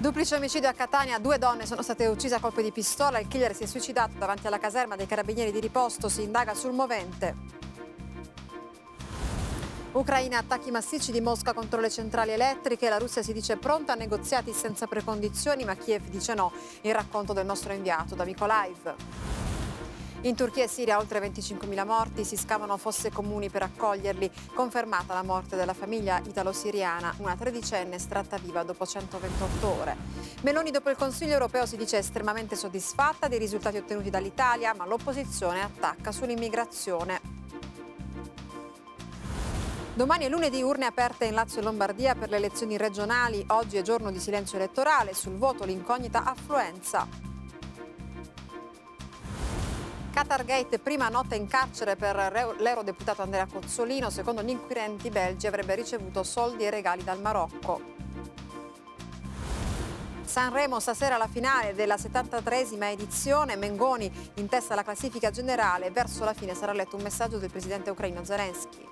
Duplice omicidio a Catania, due donne sono state uccise a colpi di pistola, il killer si è suicidato davanti alla caserma dei carabinieri di riposto, si indaga sul movente. Ucraina attacchi massicci di Mosca contro le centrali elettriche, la Russia si dice pronta a negoziati senza precondizioni, ma Kiev dice no. Il racconto del nostro inviato da Mykolaiv. In Turchia e Siria oltre 25.000 morti, si scavano fosse comuni per accoglierli. Confermata la morte della famiglia italo-siriana, una tredicenne estratta viva dopo 128 ore. Meloni dopo il Consiglio europeo si dice estremamente soddisfatta dei risultati ottenuti dall'Italia, ma l'opposizione attacca sull'immigrazione. Domani è lunedì urne aperte in Lazio e Lombardia per le elezioni regionali. Oggi è giorno di silenzio elettorale. Sul voto l'incognita affluenza. Qatargate, prima notte in carcere per l'eurodeputato Andrea Cozzolino. Secondo gli inquirenti belgi avrebbe ricevuto soldi e regali dal Marocco. Sanremo stasera la finale della 73esima edizione, Mengoni in testa alla classifica generale, verso la fine sarà letto un messaggio del presidente ucraino Zelensky.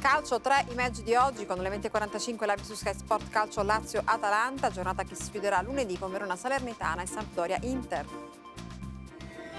Calcio 3 i match di oggi con le 20.45 live su Sky Sport Calcio Lazio-Atalanta, giornata che si chiuderà lunedì con Verona Salernitana e Sampdoria Inter.